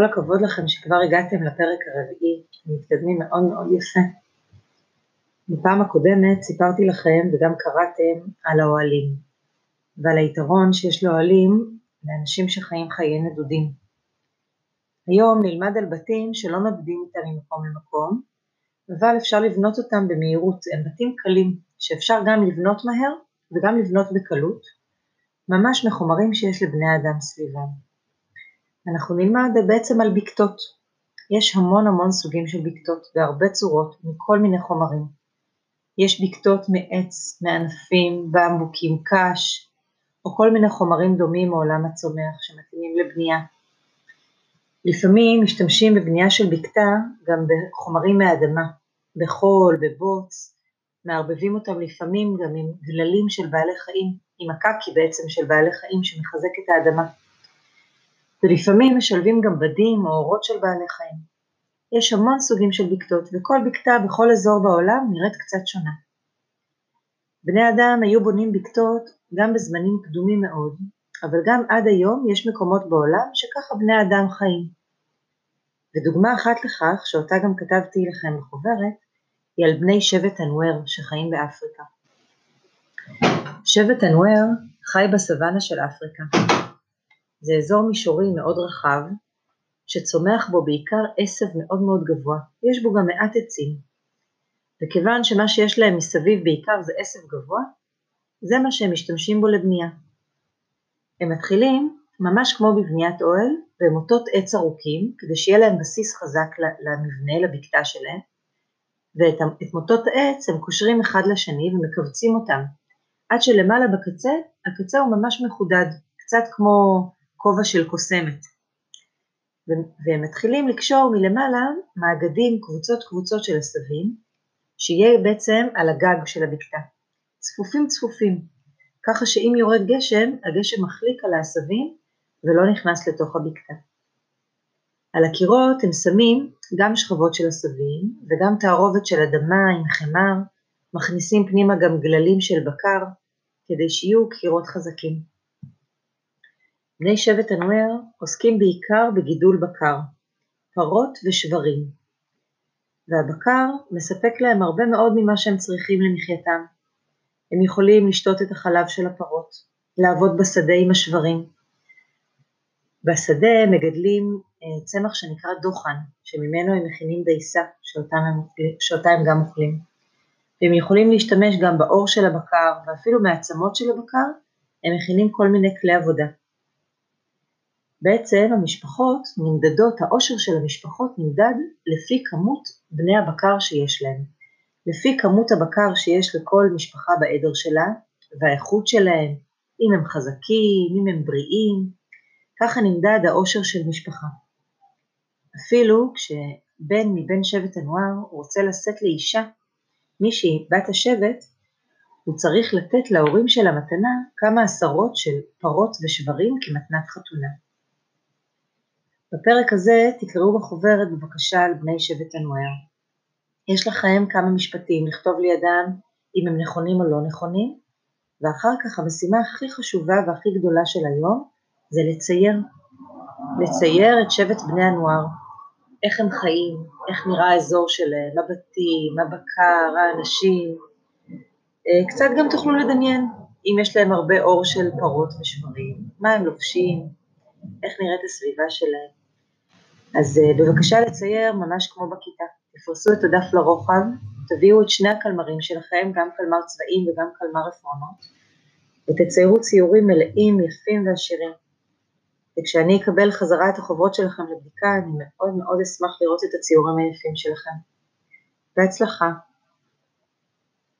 כל הכבוד לכם שכבר הגעתם לפרק הרביעי, מתקדמים מאוד מאוד יפה. בפעם הקודמת סיפרתי לכם וגם קראתם על האוהלים ועל היתרון שיש לאוהלים לאנשים שחיים חיי נדודים. היום נלמד על בתים שלא נודדים איתם ממקום למקום, אבל אפשר לבנות אותם במהירות, הם בתים קלים שאפשר גם לבנות מהר וגם לבנות בקלות, ממש מחומרים שיש לבני אדם סביבם. אנחנו נלמד בעצם על בקתות. יש המון המון סוגים של בקתות בהרבה צורות, מכל מיני חומרים. יש בקתות מעץ, מענפים, במבוקים, קש, או כל מיני חומרים דומים מעולם הצומח שמתאימים לבנייה. לפעמים משתמשים בבנייה של בקתה גם בחומרים מהאדמה, בחול, בבוץ, מערבבים אותם לפעמים גם עם גללים של בעלי חיים, עם הקקי בעצם של בעלי חיים שמחזק את האדמה. ולפעמים משלבים גם בדים או אורות של בעלי חיים. יש המון סוגים של בקתות וכל בקתה בכל אזור בעולם נראית קצת שונה. בני אדם היו בונים בקתות גם בזמנים קדומים מאוד, אבל גם עד היום יש מקומות בעולם שככה בני אדם חיים. ודוגמה אחת לכך, שאותה גם כתבתי לכם בחוברת, היא על בני שבט אנואר שחיים באפריקה. שבט אנואר חי בסוואנה של אפריקה. זה אזור מישורי מאוד רחב, שצומח בו בעיקר עשב מאוד מאוד גבוה, יש בו גם מעט עצים. וכיוון שמה שיש להם מסביב בעיקר זה עשב גבוה, זה מה שהם משתמשים בו לבנייה. הם מתחילים ממש כמו בבניית אוהל, במוטות עץ ארוכים, כדי שיהיה להם בסיס חזק למבנה, לבקתה שלהם, ואת מוטות העץ הם קושרים אחד לשני ומכווצים אותם, עד שלמעלה בקצה, הקצה הוא ממש מחודד, קצת כמו כובע של קוסמת. והם מתחילים לקשור מלמעלה מאגדים, קבוצות קבוצות של עשבים, שיהיה בעצם על הגג של הבקתה. צפופים צפופים, ככה שאם יורד גשם, הגשם מחליק על העשבים ולא נכנס לתוך הבקתה. על הקירות הם שמים גם שכבות של עשבים וגם תערובת של אדמה עם חמר, מכניסים פנימה גם גללים של בקר, כדי שיהיו קירות חזקים. בני שבט הנואר עוסקים בעיקר בגידול בקר, פרות ושברים, והבקר מספק להם הרבה מאוד ממה שהם צריכים למחייתם. הם יכולים לשתות את החלב של הפרות, לעבוד בשדה עם השברים. בשדה מגדלים אה, צמח שנקרא דוחן, שממנו הם מכינים דייסה, שאותה הם, שאותה הם גם אוכלים. והם יכולים להשתמש גם באור של הבקר ואפילו מעצמות של הבקר, הם מכינים כל מיני כלי עבודה. בעצם המשפחות נמדדות, העושר של המשפחות נמדד לפי כמות בני הבקר שיש להם. לפי כמות הבקר שיש לכל משפחה בעדר שלה והאיכות שלהם, אם הם חזקים, אם הם בריאים, ככה נמדד העושר של משפחה. אפילו כשבן מבן שבט הנוער רוצה לשאת לאישה, מישהי בת השבט, הוא צריך לתת להורים של המתנה כמה עשרות של פרות ושברים כמתנת חתונה. בפרק הזה תקראו בחוברת בבקשה על בני שבט הנוער. יש לכם כמה משפטים לכתוב לידם אם הם נכונים או לא נכונים, ואחר כך המשימה הכי חשובה והכי גדולה של היום זה לצייר. לצייר את שבט בני הנוער, איך הם חיים, איך נראה האזור שלהם, הבתים, הבקר, האנשים. אה, קצת גם תוכלו לדמיין, אם יש להם הרבה אור של פרות ושברים, מה הם לובשים, איך נראית הסביבה שלהם. אז uh, בבקשה לצייר ממש כמו בכיתה, תפרסו את הדף לרוחב, תביאו את שני הקלמרים שלכם, גם קלמר צבעים וגם קלמר עפרונות, ותציירו ציורים מלאים, יפים ועשירים. וכשאני אקבל חזרה את החוברות שלכם לבדיקה, אני מאוד מאוד אשמח לראות את הציורים היפים שלכם. בהצלחה.